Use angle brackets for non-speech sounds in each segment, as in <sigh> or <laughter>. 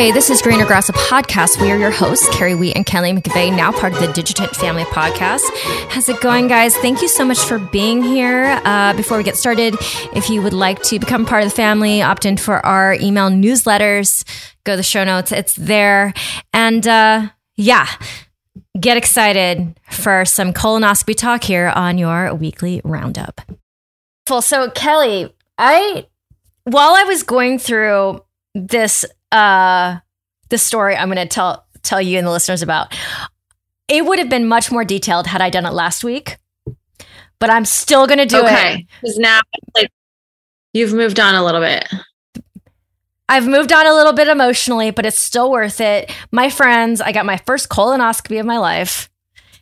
Hey, this is Greener Grass, a podcast. We are your hosts, Carrie Wheat and Kelly McVeigh, now part of the Digitent Family Podcast. How's it going, guys? Thank you so much for being here. Uh, before we get started, if you would like to become part of the family, opt in for our email newsletters, go to the show notes. It's there. And uh, yeah, get excited for some colonoscopy talk here on your weekly roundup. Well, so Kelly, I while I was going through this uh this story I'm going to tell tell you and the listeners about, it would have been much more detailed had I done it last week. But I'm still going to do it. okay. it. Because now, like, you've moved on a little bit. I've moved on a little bit emotionally, but it's still worth it. My friends, I got my first colonoscopy of my life,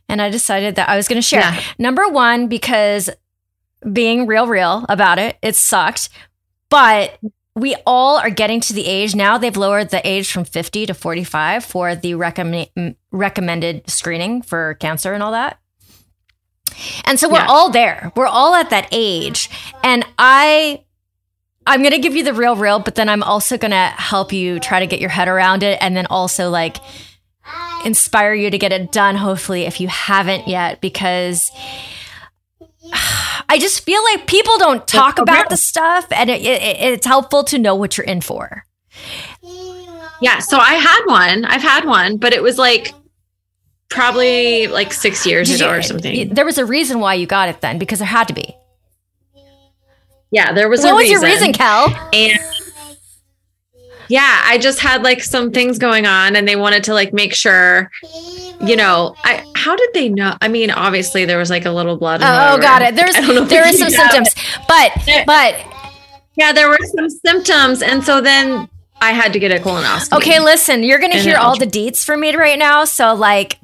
and I decided that I was going to share. Yeah. Number one, because being real, real about it, it sucked. But we all are getting to the age now, they've lowered the age from 50 to 45 for the recommend, recommended screening for cancer and all that. And so we're Yeah. all there. We're all at that age. And I I'm going to give you the real real, but then I'm also going to help you try to get your head around it and then also like inspire you to get it done hopefully if you haven't yet because <sighs> I just feel like people don't talk okay. about the stuff and it, it, it's helpful to know what you're in for. Yeah. So I had one. I've had one, but it was like probably like six years Did ago you- or something. There was a reason why you got it then because there had to be. yeah. There was What a was reason. your reason, Kel? And yeah, I just had like some things going on and they wanted to like make sure, you know, I how did they know? I mean, obviously there was like a little blood. Oh, oh, and Oh, got it. There's <laughs> I don't know if there is some symptoms, but but Yeah, there were some symptoms. And so then I had to get a colonoscopy. okay, listen, you're gonna And hear all the deets from me right now. So like,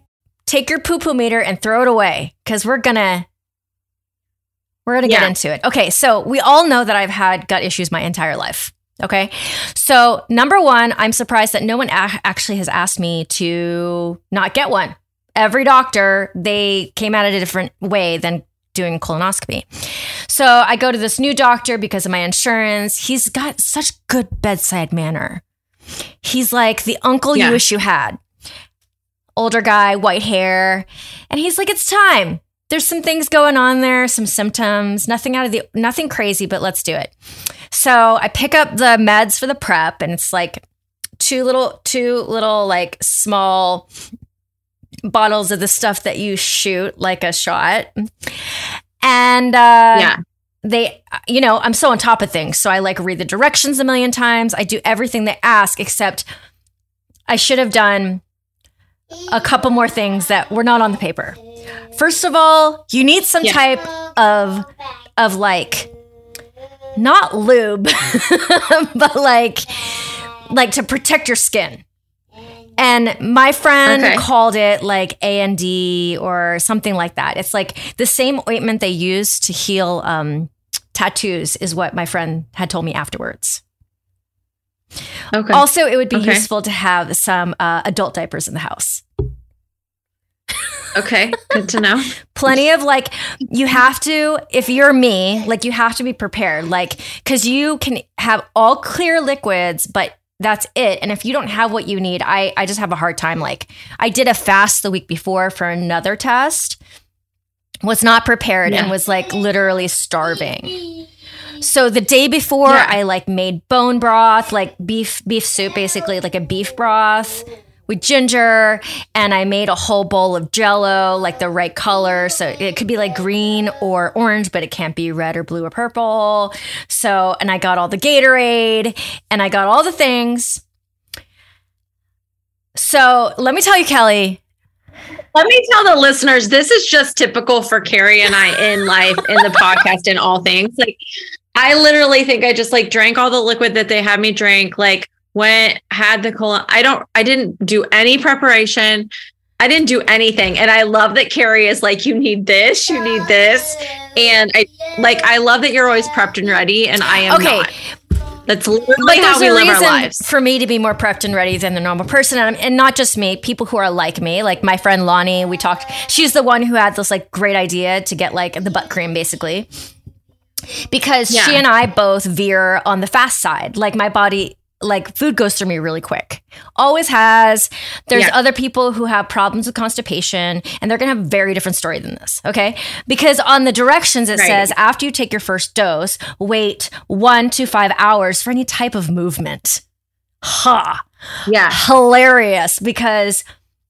take your poo poo meter and throw it away because we're gonna we're gonna get into it. Okay, so we all know that I've had gut issues my entire life. Okay, so number one, I'm surprised that no one a- actually has asked me to not get one. Every doctor they came at it a different way than doing colonoscopy. So I go to this new doctor because of my insurance. He's got such good bedside manner. He's like the uncle Yeah. you wish you had. Older guy, white hair. And he's like, it's time. There's some things going on there, some symptoms, nothing out of the nothing crazy, but let's do it. So I pick up the meds for the prep, and it's like two little, two little like small bottles of the stuff that you shoot like a shot. And uh Yeah. they you know i'm so on top of things so i like read the directions a million times i do everything they ask except i should have done a couple more things that were not on the paper first of all you need some Yeah. type of of like not lube <laughs> but like like to protect your skin and my friend Okay. called it like A and D or something like that. It's like the same ointment they use to heal um, tattoos, is what my friend had told me afterwards. Okay. Also, it would be Okay. useful to have some uh, adult diapers in the house. okay. Good to know. <laughs> Plenty of like, you have to, if you're me, like you have to be prepared, like, because you can have all clear liquids, but that's it. And if you don't have what you need, I, I just have a hard time. Like, I did a fast the week before for another test, was not prepared and was like literally starving. So the day before, Yeah. I like made bone broth, like beef beef soup, basically like a beef broth with ginger, and I made a whole bowl of Jello, like the right color. So it could be like green or orange, but it can't be red or blue or purple. So and I got all the Gatorade, and I got all the things. So let me tell you, Kelly. Let me tell the listeners this is just typical for Carrie and I in <laughs> life, in the podcast, in all things. Like, I literally think I just like drank all the liquid that they had me drink, like, went, had the colon. I don't, I didn't do any preparation. I didn't do anything. And I love that Carrie is like, you need this, you need this. And I like, I love that you're always prepped and ready. And I am Okay. not. That's literally But how we live our lives. for me to be more prepped and ready than the normal person, and, and not just me. People who are like me, like my friend Lonnie. We talked. She's the one who had this like great idea to get like the butt cream, basically, because she and I both veer on the fast side. Like my body like food goes through me really quick. Always has. There's Yeah. other people who have problems with constipation and they're going to have a very different story than this, okay? Because on the directions it Right. says after you take your first dose, wait 1 to 5 hours for any type of movement. Ha. Yeah. Hilarious because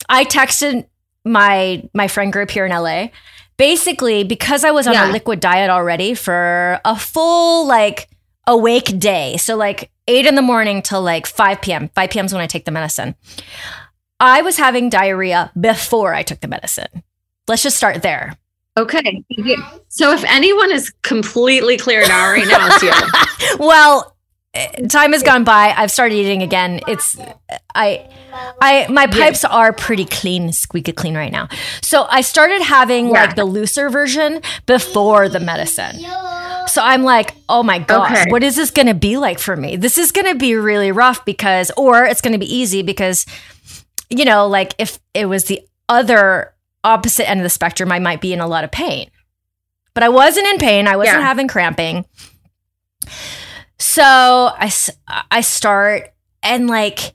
I texted my my friend group here in LA. Basically, because I was on Yeah. a liquid diet already for a full like awake day. So like 8 in the morning till like 5 p.m. 5 p.m. is when I take the medicine. I was having diarrhea before I took the medicine. Let's just start there. Okay. So if anyone is completely cleared out right now, it's you. <laughs> Well, eh, time has gone by. I've started eating again. It's I I my pipes are pretty clean, squeaky clean right now. So I started having Yeah. like the looser version before the medicine. So I'm like, oh my gosh, Okay. what is this going to be like for me? This is going to be really rough because, or it's going to be easy because, you know, like if it was the other opposite end of the spectrum, I might be in a lot of pain. But I wasn't in pain. I wasn't Yeah. having cramping. So I, I start and like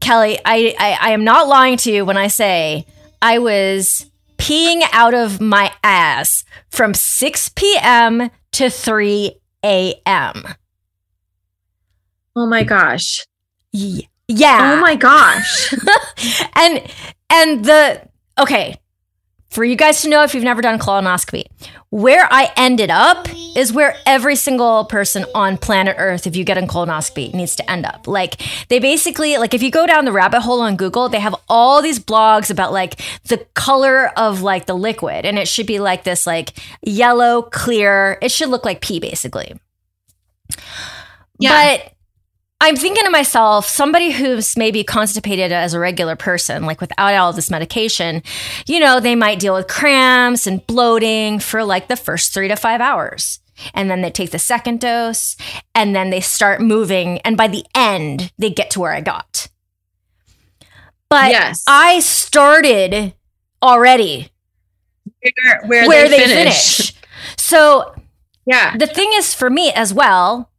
Kelly, I, I I am not lying to you when I say I was peeing out of my ass from 6 p.m. to 3 a.m. Oh my gosh. Yeah. Oh my gosh. <laughs> and and the okay for you guys to know if you've never done colonoscopy where i ended up is where every single person on planet earth if you get a colonoscopy needs to end up like they basically like if you go down the rabbit hole on google they have all these blogs about like the color of like the liquid and it should be like this like yellow clear it should look like pee basically Yeah. but I'm thinking to myself, somebody who's maybe constipated as a regular person, like without all this medication, you know, they might deal with cramps and bloating for like the first three to five hours. And then they take the second dose and then they start moving. And by the end, they get to where I got. But Yes. I started already where, where, where they, they, finish. finish. So Yeah. the thing is for me as well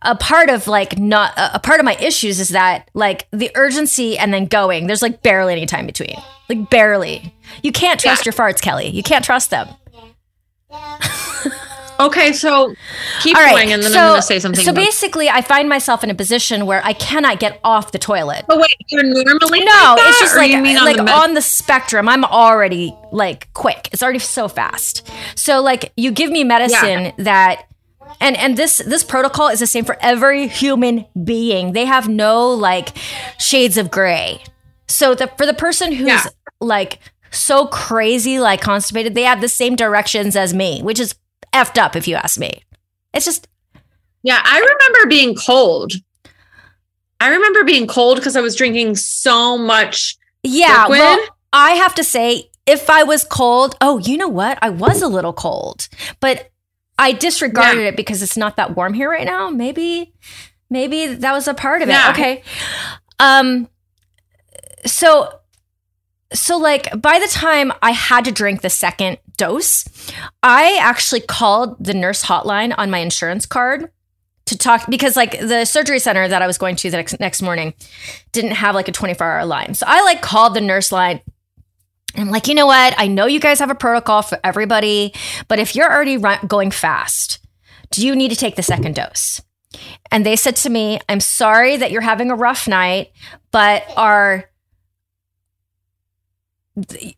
a part of like not a part of my issues is that like the urgency and then going there's like barely any time between like barely you can't trust your farts kelly you can't trust them Okay. So keep all right going, and then so, I'm going to say something. so basically i find myself in a position where i cannot get off the toilet oh wait, you're normally no like it's just like like on the on, the spectrum i'm already like quick it's already so fast so like you give me medicine that and and this this protocol is the same for every human being they have no like shades of gray so the for the person who's Yeah. like so crazy like constipated they have the same directions as me which is effed up if you ask me it's just Yeah, I remember being cold. I remember being cold because I was drinking so much. Yeah, liquid? well, I have to say, if I was cold, oh, you know what? I was a little cold, but I disregarded Yeah. it because it's not that warm here right now. Maybe, maybe that was a part of it. Yeah. Okay. Um. So, so like by the time I had to drink the second dose, I actually called the nurse hotline on my insurance card to talk because like the surgery center that I was going to the next, next morning didn't have like a 24 hour line. So I like called the nurse line. And I'm like, you know what? I know you guys have a protocol for everybody, but if you're already run- going fast, do you need to take the second dose? And they said to me, I'm sorry that you're having a rough night, but our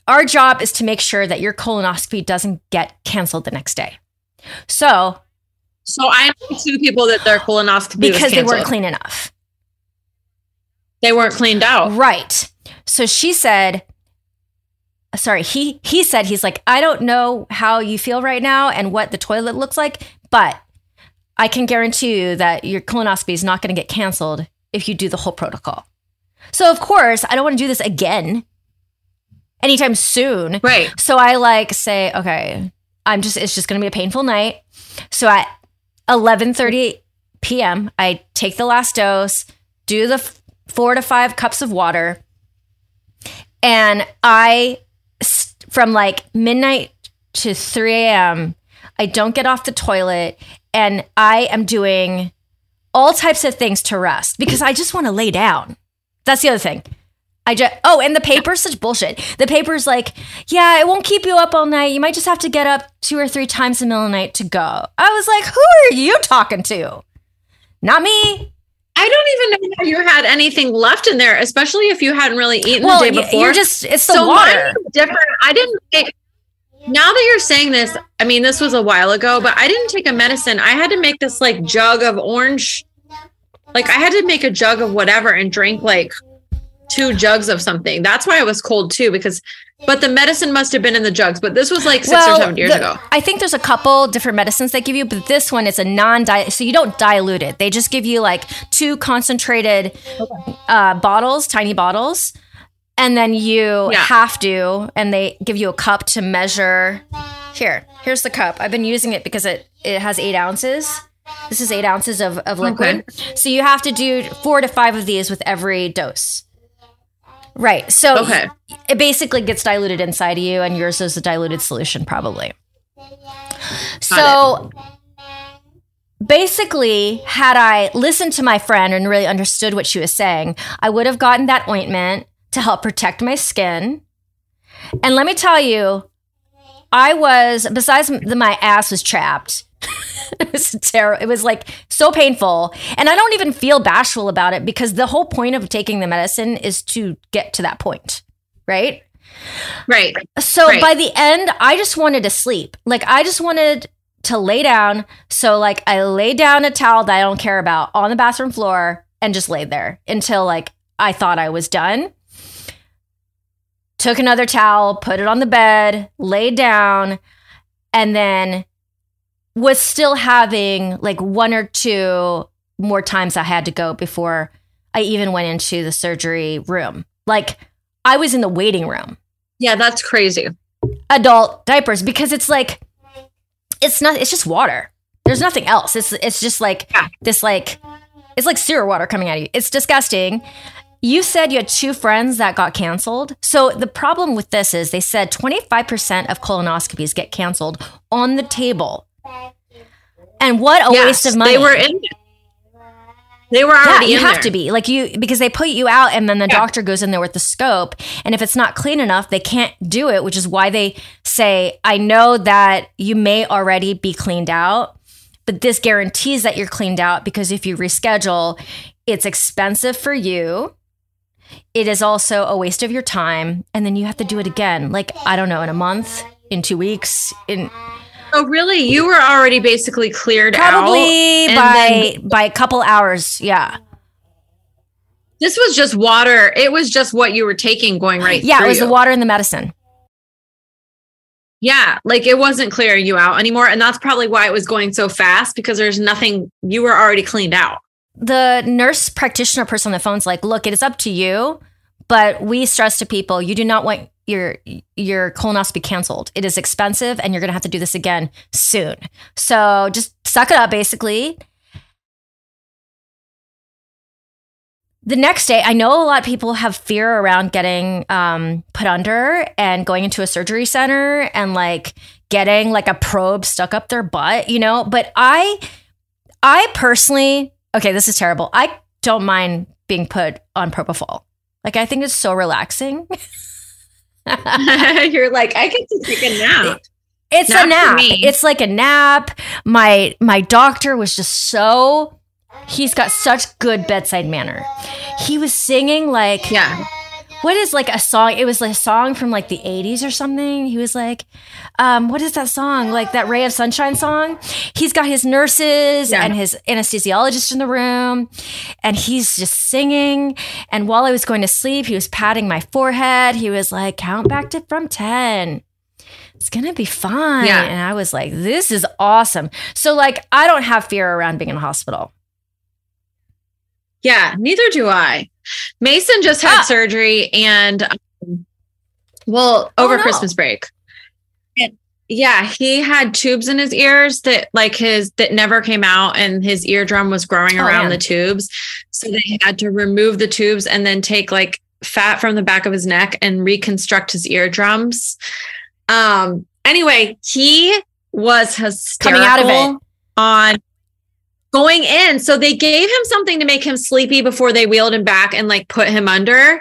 our job is to make sure that your colonoscopy doesn't get canceled the next day. So, So I know two people that their colonoscopy because they weren't clean enough. They weren't cleaned out. Right. So she said, sorry, he he said he's like, I don't know how you feel right now and what the toilet looks like, but I can guarantee you that your colonoscopy is not going to get canceled if you do the whole protocol. So of course, I don't want to do this again anytime soon. Right. So I like say, okay, I'm just it's just gonna be a painful night. So at 11:30 p.m., I take the last dose, do the f- four to five cups of water, and I s- from like midnight to 3 a.m. I don't get off the toilet, and I am doing all types of things to rest because I just want to lay down. That's the other thing. I just oh, and the paper's such bullshit. The paper's like, yeah, it won't keep you up all night. You might just have to get up two or three times in the middle of the night to go. I was like, who are you talking to? Not me. I don't even know how you had anything left in there, especially if you hadn't really eaten Well, the day before. you're just it's the so water. different. I didn't take. Now that you're saying this, I mean, this was a while ago, but I didn't take a medicine. I had to make this like jug of orange. Like I had to make a jug of whatever and drink like two jugs of something. That's why I was cold too, because but the medicine must have been in the jugs. But this was like six or seven years the- ago. I think there's a couple different medicines they give you, but this one is a non-diet, so you don't dilute it. They just give you like two concentrated uh, bottles, tiny bottles, and then you Yeah. have to, and they give you a cup to measure. Here, here's the cup. I've been using it because it it has eight ounces. This is eight ounces of, of liquid. So you have to do four to five of these with every dose. Right. So Okay. it basically gets diluted inside of you, and yours is a diluted solution, probably. So basically, had I listened to my friend and really understood what she was saying, I would have gotten that ointment to help protect my skin. And let me tell you, I was, besides the, my ass was chapped. <laughs> it was terrible. It was like so painful. And I don't even feel bashful about it because the whole point of taking the medicine is to get to that point, right? Right. So Right. by the end, I just wanted to sleep. Like I just wanted to lay down. So like I laid down a towel that I don't care about on the bathroom floor and just laid there until like I thought I was done. Took another towel, put it on the bed, laid down, and then was still having like one or two more times I had to go before I even went into the surgery room. Like I was in the waiting room. Yeah, that's crazy. adult diapers because it's like it's not it's just water. There's nothing else. It's it's just like Yeah. this like it's like sewer water coming out of you. It's disgusting. You said you had two friends that got canceled. So the problem with this is they said 25% of colonoscopies get canceled on the table and what a waste of money They were in. They were already yeah, you have there. to be like you because they put you out, and then the Yeah. doctor goes in there with the scope, and if it's not clean enough, they can't do it. Which is why they say, "I know that you may already be cleaned out, but this guarantees that you're cleaned out because if you reschedule, it's expensive for you." It is also a waste of your time, and then you have to do it again. Like I don't know, in a month, in two weeks, in Oh, really? You were already basically cleared probably out. by then by a couple hours. Yeah, this was just water. It was just what you were taking going right. yeah. It was the water and the medicine. Yeah, like it wasn't clearing you out anymore, and that's probably why it was going so fast because there's nothing. You were already cleaned out. the nurse practitioner person on the phone's like, look, it is up to you, but we stress to people, you do not want your your colonoscopy canceled. It is expensive and you're gonna have to do this again soon. So just suck it up basically. The next day, I know a lot of people have fear around getting um, put under and going into a surgery center and like getting like a probe stuck up their butt, you know. But I, I personally, okay, this is terrible. I don't mind being put on propofol. Like I think it's so relaxing. <laughs> <laughs> You're like, I get to take a nap. It's Not a nap. It's like a nap. My my doctor was just so he's got such good bedside manner. He was singing like Yeah, what is like a song? It was like a song from like the 80s or something. He was like, um, what is that song? Like that Ray of Sunshine song? He's got his nurses Yeah. and his anesthesiologist in the room, and he's just singing. And while I was going to sleep, he was patting my forehead. He was like, count back to from 10. It's gonna be fine. Yeah. And I was like, this is awesome. So, like, I don't have fear around being in a hospital. yeah. Neither do I. Mason just had Ah. surgery, and um, well, Oh, over no. Christmas break. Yeah, he had tubes in his ears that like his that never came out, and his eardrum was growing Oh, around man. the tubes. So they had to remove the tubes and then take like fat from the back of his neck and reconstruct his eardrums. Um. Anyway, he was hysterical Coming out of it. on. Going in. So they gave him something to make him sleepy before they wheeled him back and like put him under.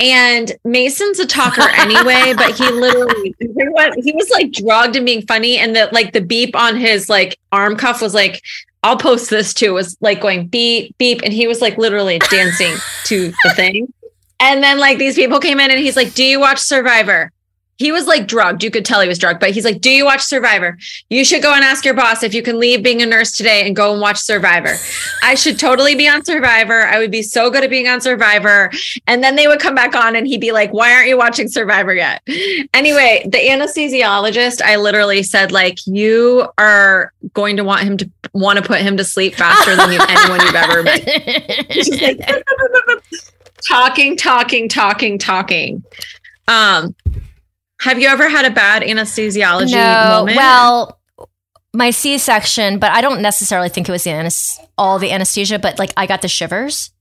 And Mason's a talker <laughs> anyway, but he literally he was like drugged and being funny. And the like the beep on his like arm cuff was like, I'll post this too, was like going beep, beep. And he was like literally dancing to the thing. <laughs> And then like these people came in and he's like, Do you watch Survivor? He was like drugged. You could tell he was drugged, but he's like, Do you watch Survivor? You should go and ask your boss if you can leave being a nurse today and go and watch Survivor. I should totally be on Survivor. I would be so good at being on Survivor. And then they would come back on and he'd be like, Why aren't you watching Survivor yet? Anyway, the anesthesiologist, I literally said, like, you are going to want him to want to put him to sleep faster than you, <laughs> anyone you've ever met. like, <laughs> <laughs> talking, talking, talking, talking. Um, have you ever had a bad anesthesiology no, moment? Well, my C section, but I don't necessarily think it was the all the anesthesia, but like I got the shivers.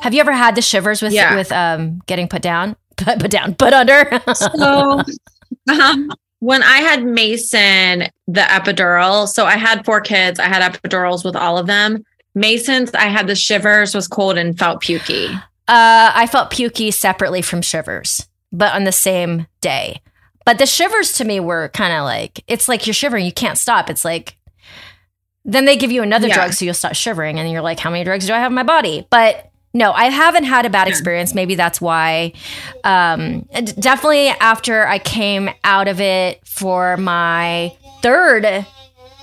Have you ever had the shivers with yeah. with um getting put down, <laughs> put, put down, put under? <laughs> so, um, when I had Mason, the epidural. So I had four kids. I had epidurals with all of them. Mason's, I had the shivers, was cold and felt pukey. Uh, I felt pukey separately from shivers, but on the same day. But the shivers to me were kind of like it's like you're shivering, you can't stop. It's like then they give you another yeah. drug so you'll stop shivering and you're like how many drugs do I have in my body? But no, I haven't had a bad experience. Maybe that's why. Um, definitely after I came out of it for my third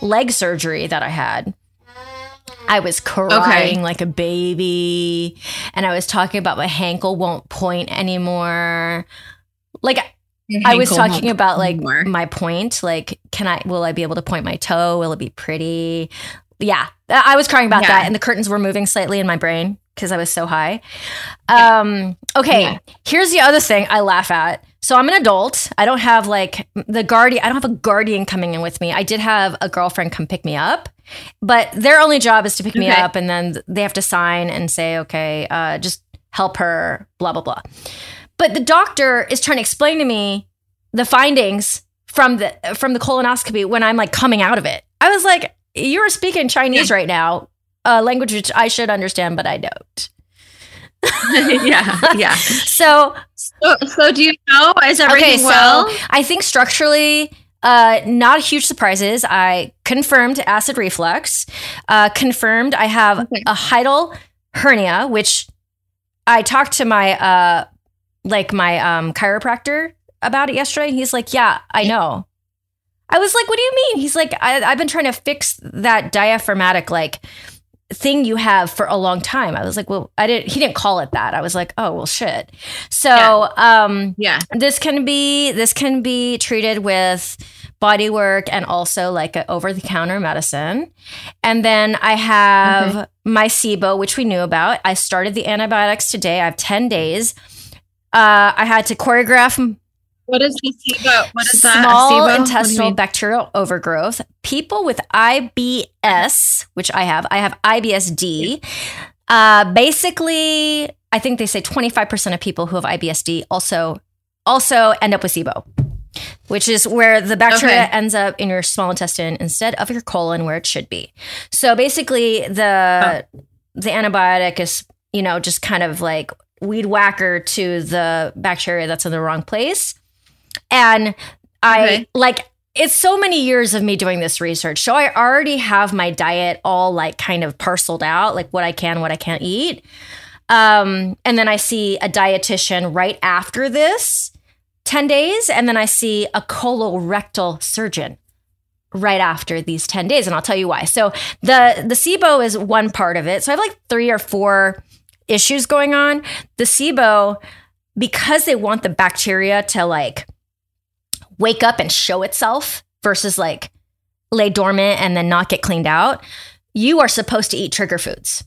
leg surgery that I had. I was crying okay. like a baby and I was talking about my ankle won't point anymore. Like I was talking about like more. my point. Like, can I, will I be able to point my toe? Will it be pretty? Yeah. I was crying about yeah. that. And the curtains were moving slightly in my brain because I was so high. Um, okay. Yeah. Here's the other thing I laugh at. So I'm an adult. I don't have like the guardian, I don't have a guardian coming in with me. I did have a girlfriend come pick me up, but their only job is to pick okay. me up and then they have to sign and say, okay, uh, just help her, blah, blah, blah. But the doctor is trying to explain to me the findings from the from the colonoscopy when I'm like coming out of it. I was like, "You're speaking Chinese right now, a language which I should understand, but I don't." <laughs> yeah, yeah. <laughs> So, so, so do you know? Is everything okay, well? I think structurally, uh, not huge surprises. I confirmed acid reflux. Uh, confirmed I have okay. a hiatal hernia, which I talked to my uh, like my um, chiropractor about it yesterday. He's like, Yeah, I know. I was like, What do you mean? He's like, I, have been trying to fix that diaphragmatic like thing you have for a long time. I was like, Well, I didn't, he didn't call it that. I was like, Oh, well, shit. So, yeah. um, yeah, this can be, this can be treated with body work and also like over the counter medicine. And then I have okay. my SIBO, which we knew about. I started the antibiotics today. I have 10 days uh, I had to choreograph. What is the SIBO? What is that? Small intestinal bacterial overgrowth. People with IBS, which I have, I have IBSD. Uh, basically, I think they say 25% of people who have IBSD also also end up with SIBO, which is where the bacteria okay. ends up in your small intestine instead of your colon where it should be. So basically, the oh. the antibiotic is you know just kind of like weed whacker to the bacteria that's in the wrong place. And I okay. like it's so many years of me doing this research. So I already have my diet all like kind of parceled out, like what I can, what I can't eat. Um, and then I see a dietitian right after this 10 days. And then I see a colorectal surgeon right after these 10 days. And I'll tell you why. So the the SIBO is one part of it. So I have like three or four issues going on, the SIBO, because they want the bacteria to like wake up and show itself versus like lay dormant and then not get cleaned out, you are supposed to eat trigger foods.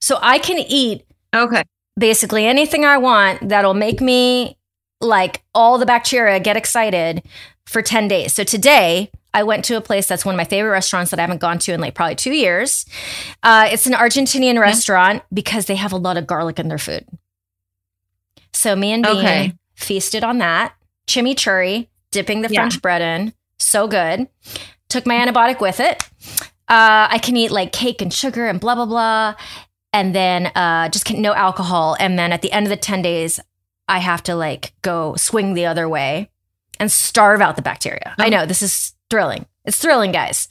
So I can eat okay basically anything I want that'll make me like all the bacteria get excited for 10 days. So today I went to a place that's one of my favorite restaurants that I haven't gone to in like probably two years. Uh, it's an Argentinian yeah. restaurant because they have a lot of garlic in their food. So me and Bean okay. feasted on that chimichurri, dipping the yeah. French bread in. So good. Took my antibiotic with it. Uh, I can eat like cake and sugar and blah blah blah, and then uh, just can, no alcohol. And then at the end of the ten days, I have to like go swing the other way and starve out the bacteria. I Oh. know this is thrilling. It's thrilling, guys.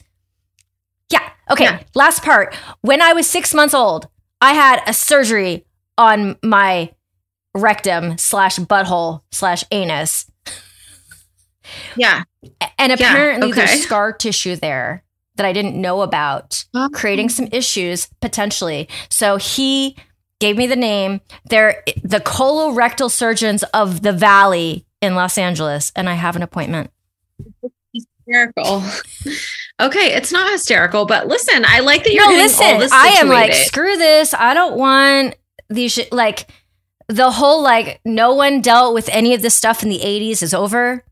Yeah. Okay. Yeah. Last part. When I was six months old, I had a surgery on my rectum slash butthole slash anus. Yeah. And Yeah, apparently okay. there's scar tissue there that I didn't know about, Oh. creating some issues potentially. So he gave me the name. They're the colorectal surgeons of the Valley in Los Angeles, and I have an appointment. Hysterical. <laughs> Okay, it's not hysterical, but listen, I like that you're no, listen, I am like, screw this. I don't want these sh- like the whole like no one dealt with any of this stuff in the 80s is over.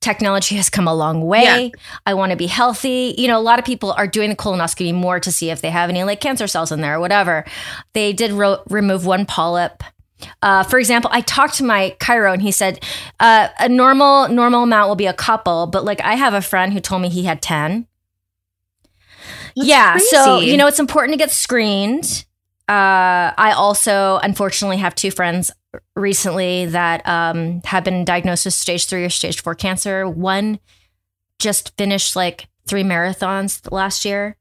Technology has come a long way. Yeah. I want to be healthy. You know, a lot of people are doing the colonoscopy more to see if they have any like cancer cells in there or whatever. They did ro- remove one polyp. Uh, for example, I talked to my chiro and he said uh, a normal normal amount will be a couple, but like I have a friend who told me he had ten. That's yeah, so you know it's important to get screened. Uh, I also unfortunately have two friends recently that um, have been diagnosed with stage three or stage four cancer. One just finished like three marathons last year.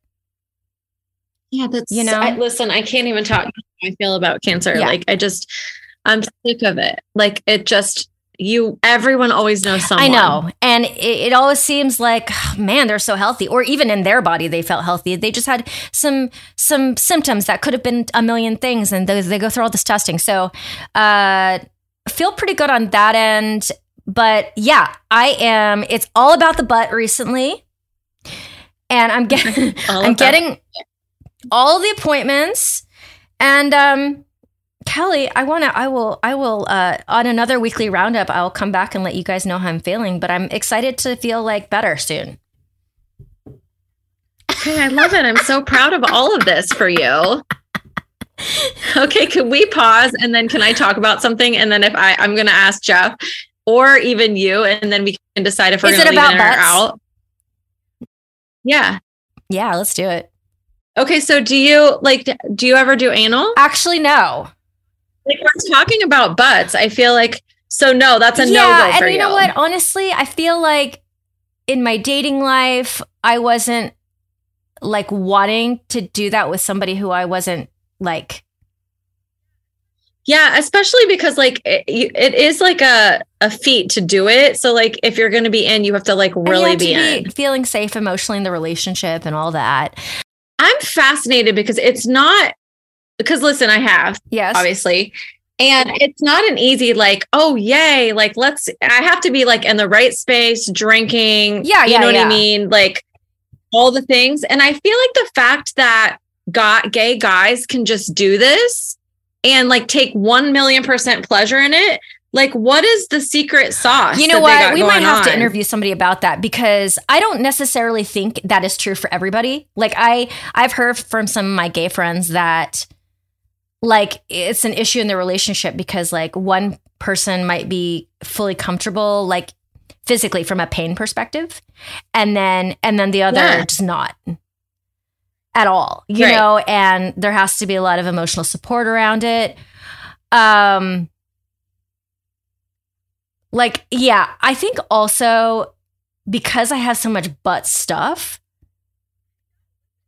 Yeah, that's You know? I, listen, I can't even talk how I feel about cancer. Yeah. Like I just I'm sick of it. Like it just you everyone always knows someone. I know. And it, it always seems like, man, they're so healthy. Or even in their body, they felt healthy. They just had some some symptoms that could have been a million things, and they, they go through all this testing. So, uh, feel pretty good on that end. But yeah, I am. It's all about the butt recently, and I'm <laughs> getting I'm getting all the appointments, and um. Kelly, I want to. I will. I will. Uh, on another weekly roundup, I'll come back and let you guys know how I'm feeling. But I'm excited to feel like better soon. Okay, I love it. I'm so proud of all of this for you. Okay, can we pause and then can I talk about something? And then if I I'm gonna ask Jeff or even you, and then we can decide if we're gonna it leave it in or out. Yeah. Yeah, let's do it. Okay, so do you like do you ever do anal? Actually, no. Like we're talking about butts. I feel like so no, that's a yeah, no go and for you know what? Honestly, I feel like in my dating life, I wasn't like wanting to do that with somebody who I wasn't like. Yeah, especially because like it, it is like a a feat to do it. So like if you're going to be in, you have to like and you really to be in. feeling safe emotionally in the relationship and all that. I'm fascinated because it's not because listen, I have Yes. obviously. And it's not an easy like, oh yay, like let's I have to be like in the right space, drinking. Yeah, you yeah, know what yeah. I mean? Like all the things. And I feel like the fact that got gay guys can just do this and like take one million percent pleasure in it. Like, what is the secret sauce? You know what? We might have to interview somebody about that because I don't necessarily think that is true for everybody. Like I I've heard from some of my gay friends that like it's an issue in the relationship because like one person might be fully comfortable like physically from a pain perspective and then and then the other Yeah. does not at all. You Right. know, and there has to be a lot of emotional support around it. Um like, yeah, I think also because I have so much butt stuff.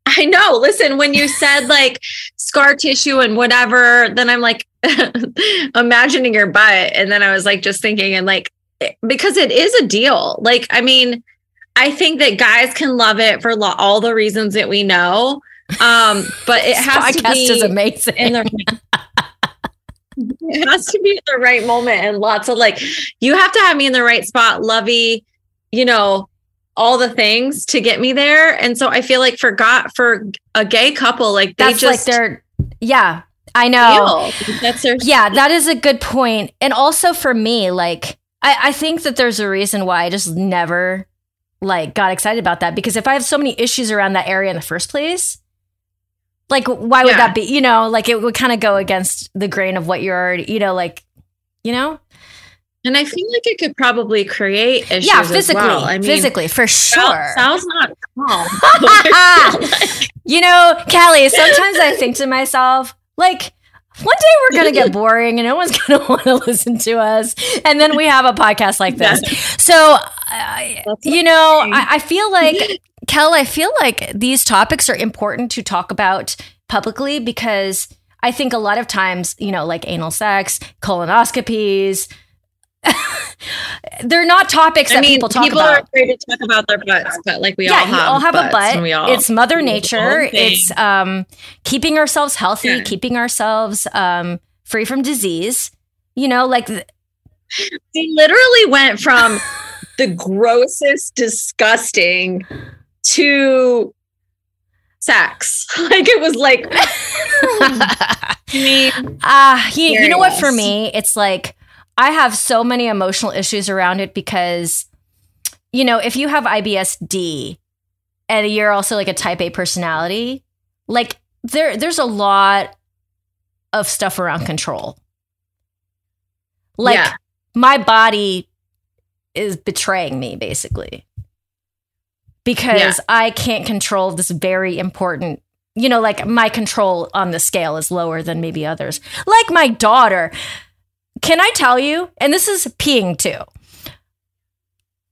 I know. Listen, when you said <laughs> like scar tissue and whatever, then I'm like <laughs> imagining your butt. And then I was like just thinking, and like, because it is a deal. Like, I mean, I think that guys can love it for lo- all the reasons that we know. Um, but it has to be is amazing. in <laughs> it has to be at the right moment and lots of like you have to have me in the right spot lovey you know all the things to get me there and so i feel like for got for a gay couple like they That's just like their yeah, I know. that's their Yeah, that is a good point. And also for me, like I, I think that there's a reason why I just never like got excited about that because if I have so many issues around that area in the first place, like why would Yeah. that be? You know, like it would kind of go against the grain of what you're already, you know, like, you know? And I feel like it could probably create issues. yeah, physically. Well. I mean, physically, for sure. Sal's not calm. <laughs> <laughs> you know, Callie, sometimes I think to myself, like, one day we're going to get <laughs> boring and no one's going to want to listen to us. And then we have a podcast like this. So, uh, you know, I, I feel like, Kel, I feel like these topics are important to talk about publicly because I think a lot of times, you know, like anal sex, colonoscopies, <laughs> they're not topics that I mean, people talk people about People are afraid to talk about their butts, but like we yeah, all have, all have a butts butt. and we all, it's Mother Nature. It's um, keeping ourselves healthy, Yeah. keeping ourselves um, free from disease. You know, like th- we literally went from the grossest, disgusting to sex. <laughs> Like it was like, <laughs> I mean, Ah, you, you know what? For me, it's like I have so many emotional issues around it because, you know, if you have IBSD and you're also like a type A personality, like there, there's a lot of stuff around control. Like Yeah. my body is betraying me basically because Yeah. I can't control this very important you know, like my control on the scale is lower than maybe others. Like my daughter. Can I tell you? And this is peeing too.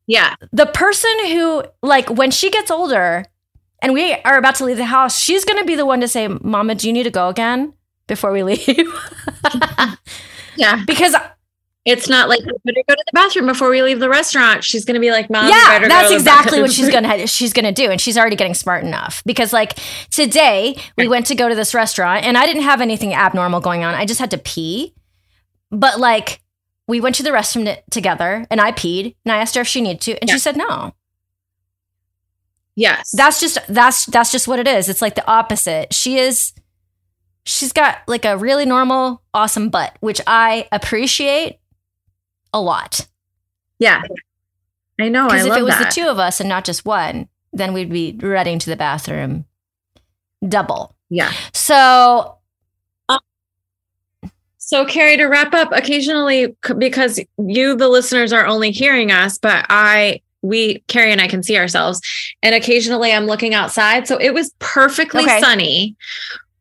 yeah, The person who, like, when she gets older and we are about to leave the house, she's going to be the one to say, Mama, do you need to go again before we <laughs> leave? yeah. because, It's not like we better go to the bathroom before we leave the restaurant. She's going to be like, "Mom, yeah, that's exactly what she's <laughs> going to she's to do and she's already getting smart enough because like today we went to go to this restaurant and I didn't have anything abnormal going on. I just had to pee. But like we went to the restroom together and I peed and I asked her if she needed to and Yeah. she said no. Yes, That's just that's that's just what it is. It's like the opposite. She is she's got like a really normal awesome butt, which I appreciate a lot. yeah. I know. Because if love it was that. the two of us and not just one, then we'd be running to the bathroom double. yeah. So uh, So, Carrie, to wrap up, occasionally, because you, the listeners, are only hearing us, but I, we, Carrie and I can see ourselves. And occasionally I'm looking outside. So it was perfectly Okay. sunny.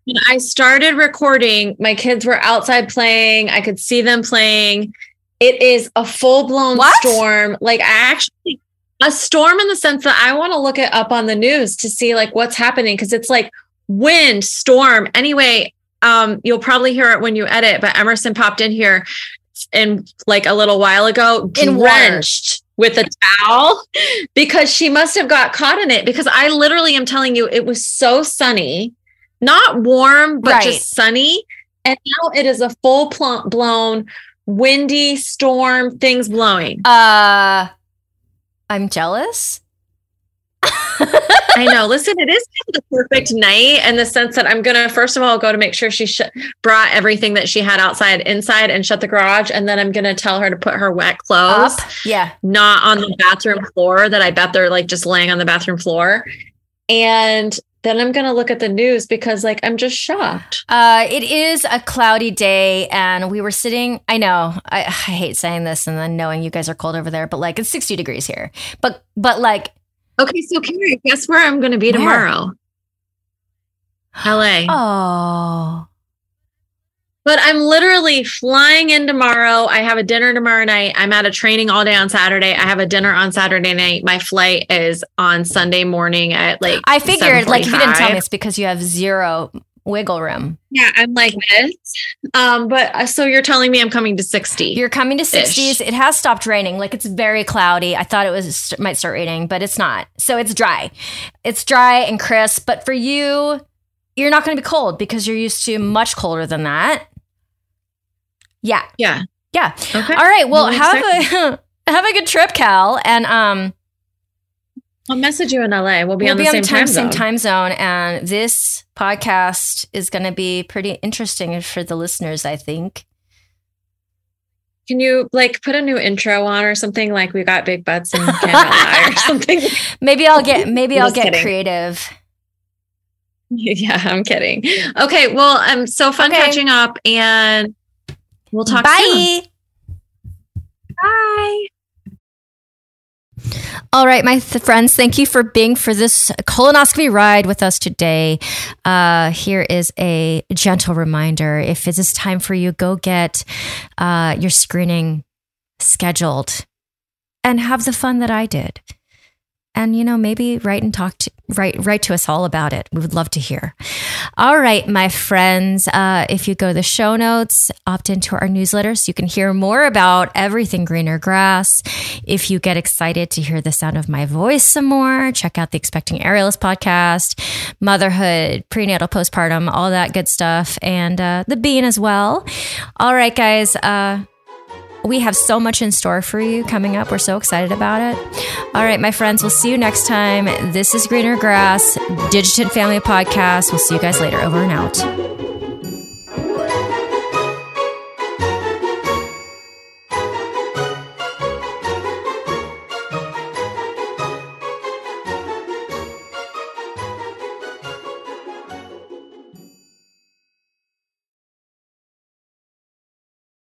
When I started recording, my kids were outside playing. I could see them playing. It is a full blown storm. Like, I actually, a storm in the sense that I want to look it up on the news to see like what's happening because it's like wind, storm. Anyway, um, you'll probably hear it when you edit, but Emerson popped in here in like a little while ago, In water. drenched with a towel <laughs> because she must have got caught in it. Because I literally am telling you, it was so sunny, not warm, but Right. just sunny. And now it is a full pl- blown windy storm, things blowing. uh I'm jealous. I know. Listen, it is kind of the perfect night in the sense that I'm gonna first of all go to make sure she sh- brought everything that she had outside inside and shut the garage, and then I'm gonna tell her to put her wet clothes Up. Yeah. not on the bathroom floor. That I bet they're like just laying on the bathroom floor, and then I'm gonna look at the news because like I'm just shocked. Uh, it is a cloudy day, and we were sitting. I know I, I hate saying this, and then knowing you guys are cold over there, but like it's sixty degrees here. But but like Okay, so Carrie, guess where I'm gonna be Where? tomorrow? LA. oh, But I'm literally flying in tomorrow. I have a dinner tomorrow night. I'm at a training all day on Saturday. I have a dinner on Saturday night. My flight is on Sunday morning at like I figured like if you didn't tell me, 7:45. it's because you have zero wiggle room. Yeah, I'm like this. Um, but uh, so you're telling me I'm coming to 60. You're coming to 60s. It has stopped raining. Like it's very cloudy. I thought it was might start raining, but it's not. So it's dry. It's dry and crisp. But for you, you're not going to be cold because you're used to much colder than that. Yeah. yeah. Yeah. Okay. All right. Well, have a <laughs> have a good trip, Cal, and um, I'll message you in LA. We'll be we'll on the be on same the time, time same zone. time zone. And this podcast is going to be pretty interesting for the listeners. I think. Can you like put a new intro on or something like we got big butts and Canada or <laughs> something? Maybe I'll get maybe I'll get kidding. creative. <laughs> yeah, I'm kidding. Okay, well, I'm so fun Okay. catching up and We'll talk Bye. Soon. Bye. All right, my th- friends, thank you for being for this colonoscopy ride with us today. Uh, here is a gentle reminder: if it is time for you, go get uh, your screening scheduled and have the fun that I did and you know maybe write and talk to write write to us all about it. We would love to hear. All right my friends uh, if you go to the show notes opt into our newsletter so you can hear more about everything greener grass. If you get excited to hear the sound of my voice some more check out the expecting aerialist podcast motherhood prenatal postpartum all that good stuff and uh, the bean as well. All right guys uh, we have so much in store for you coming up. We're so excited about it. All right, my friends, we'll see you next time. This is Greener Grass, Digitant Family Podcast. We'll see you guys later. Over and out.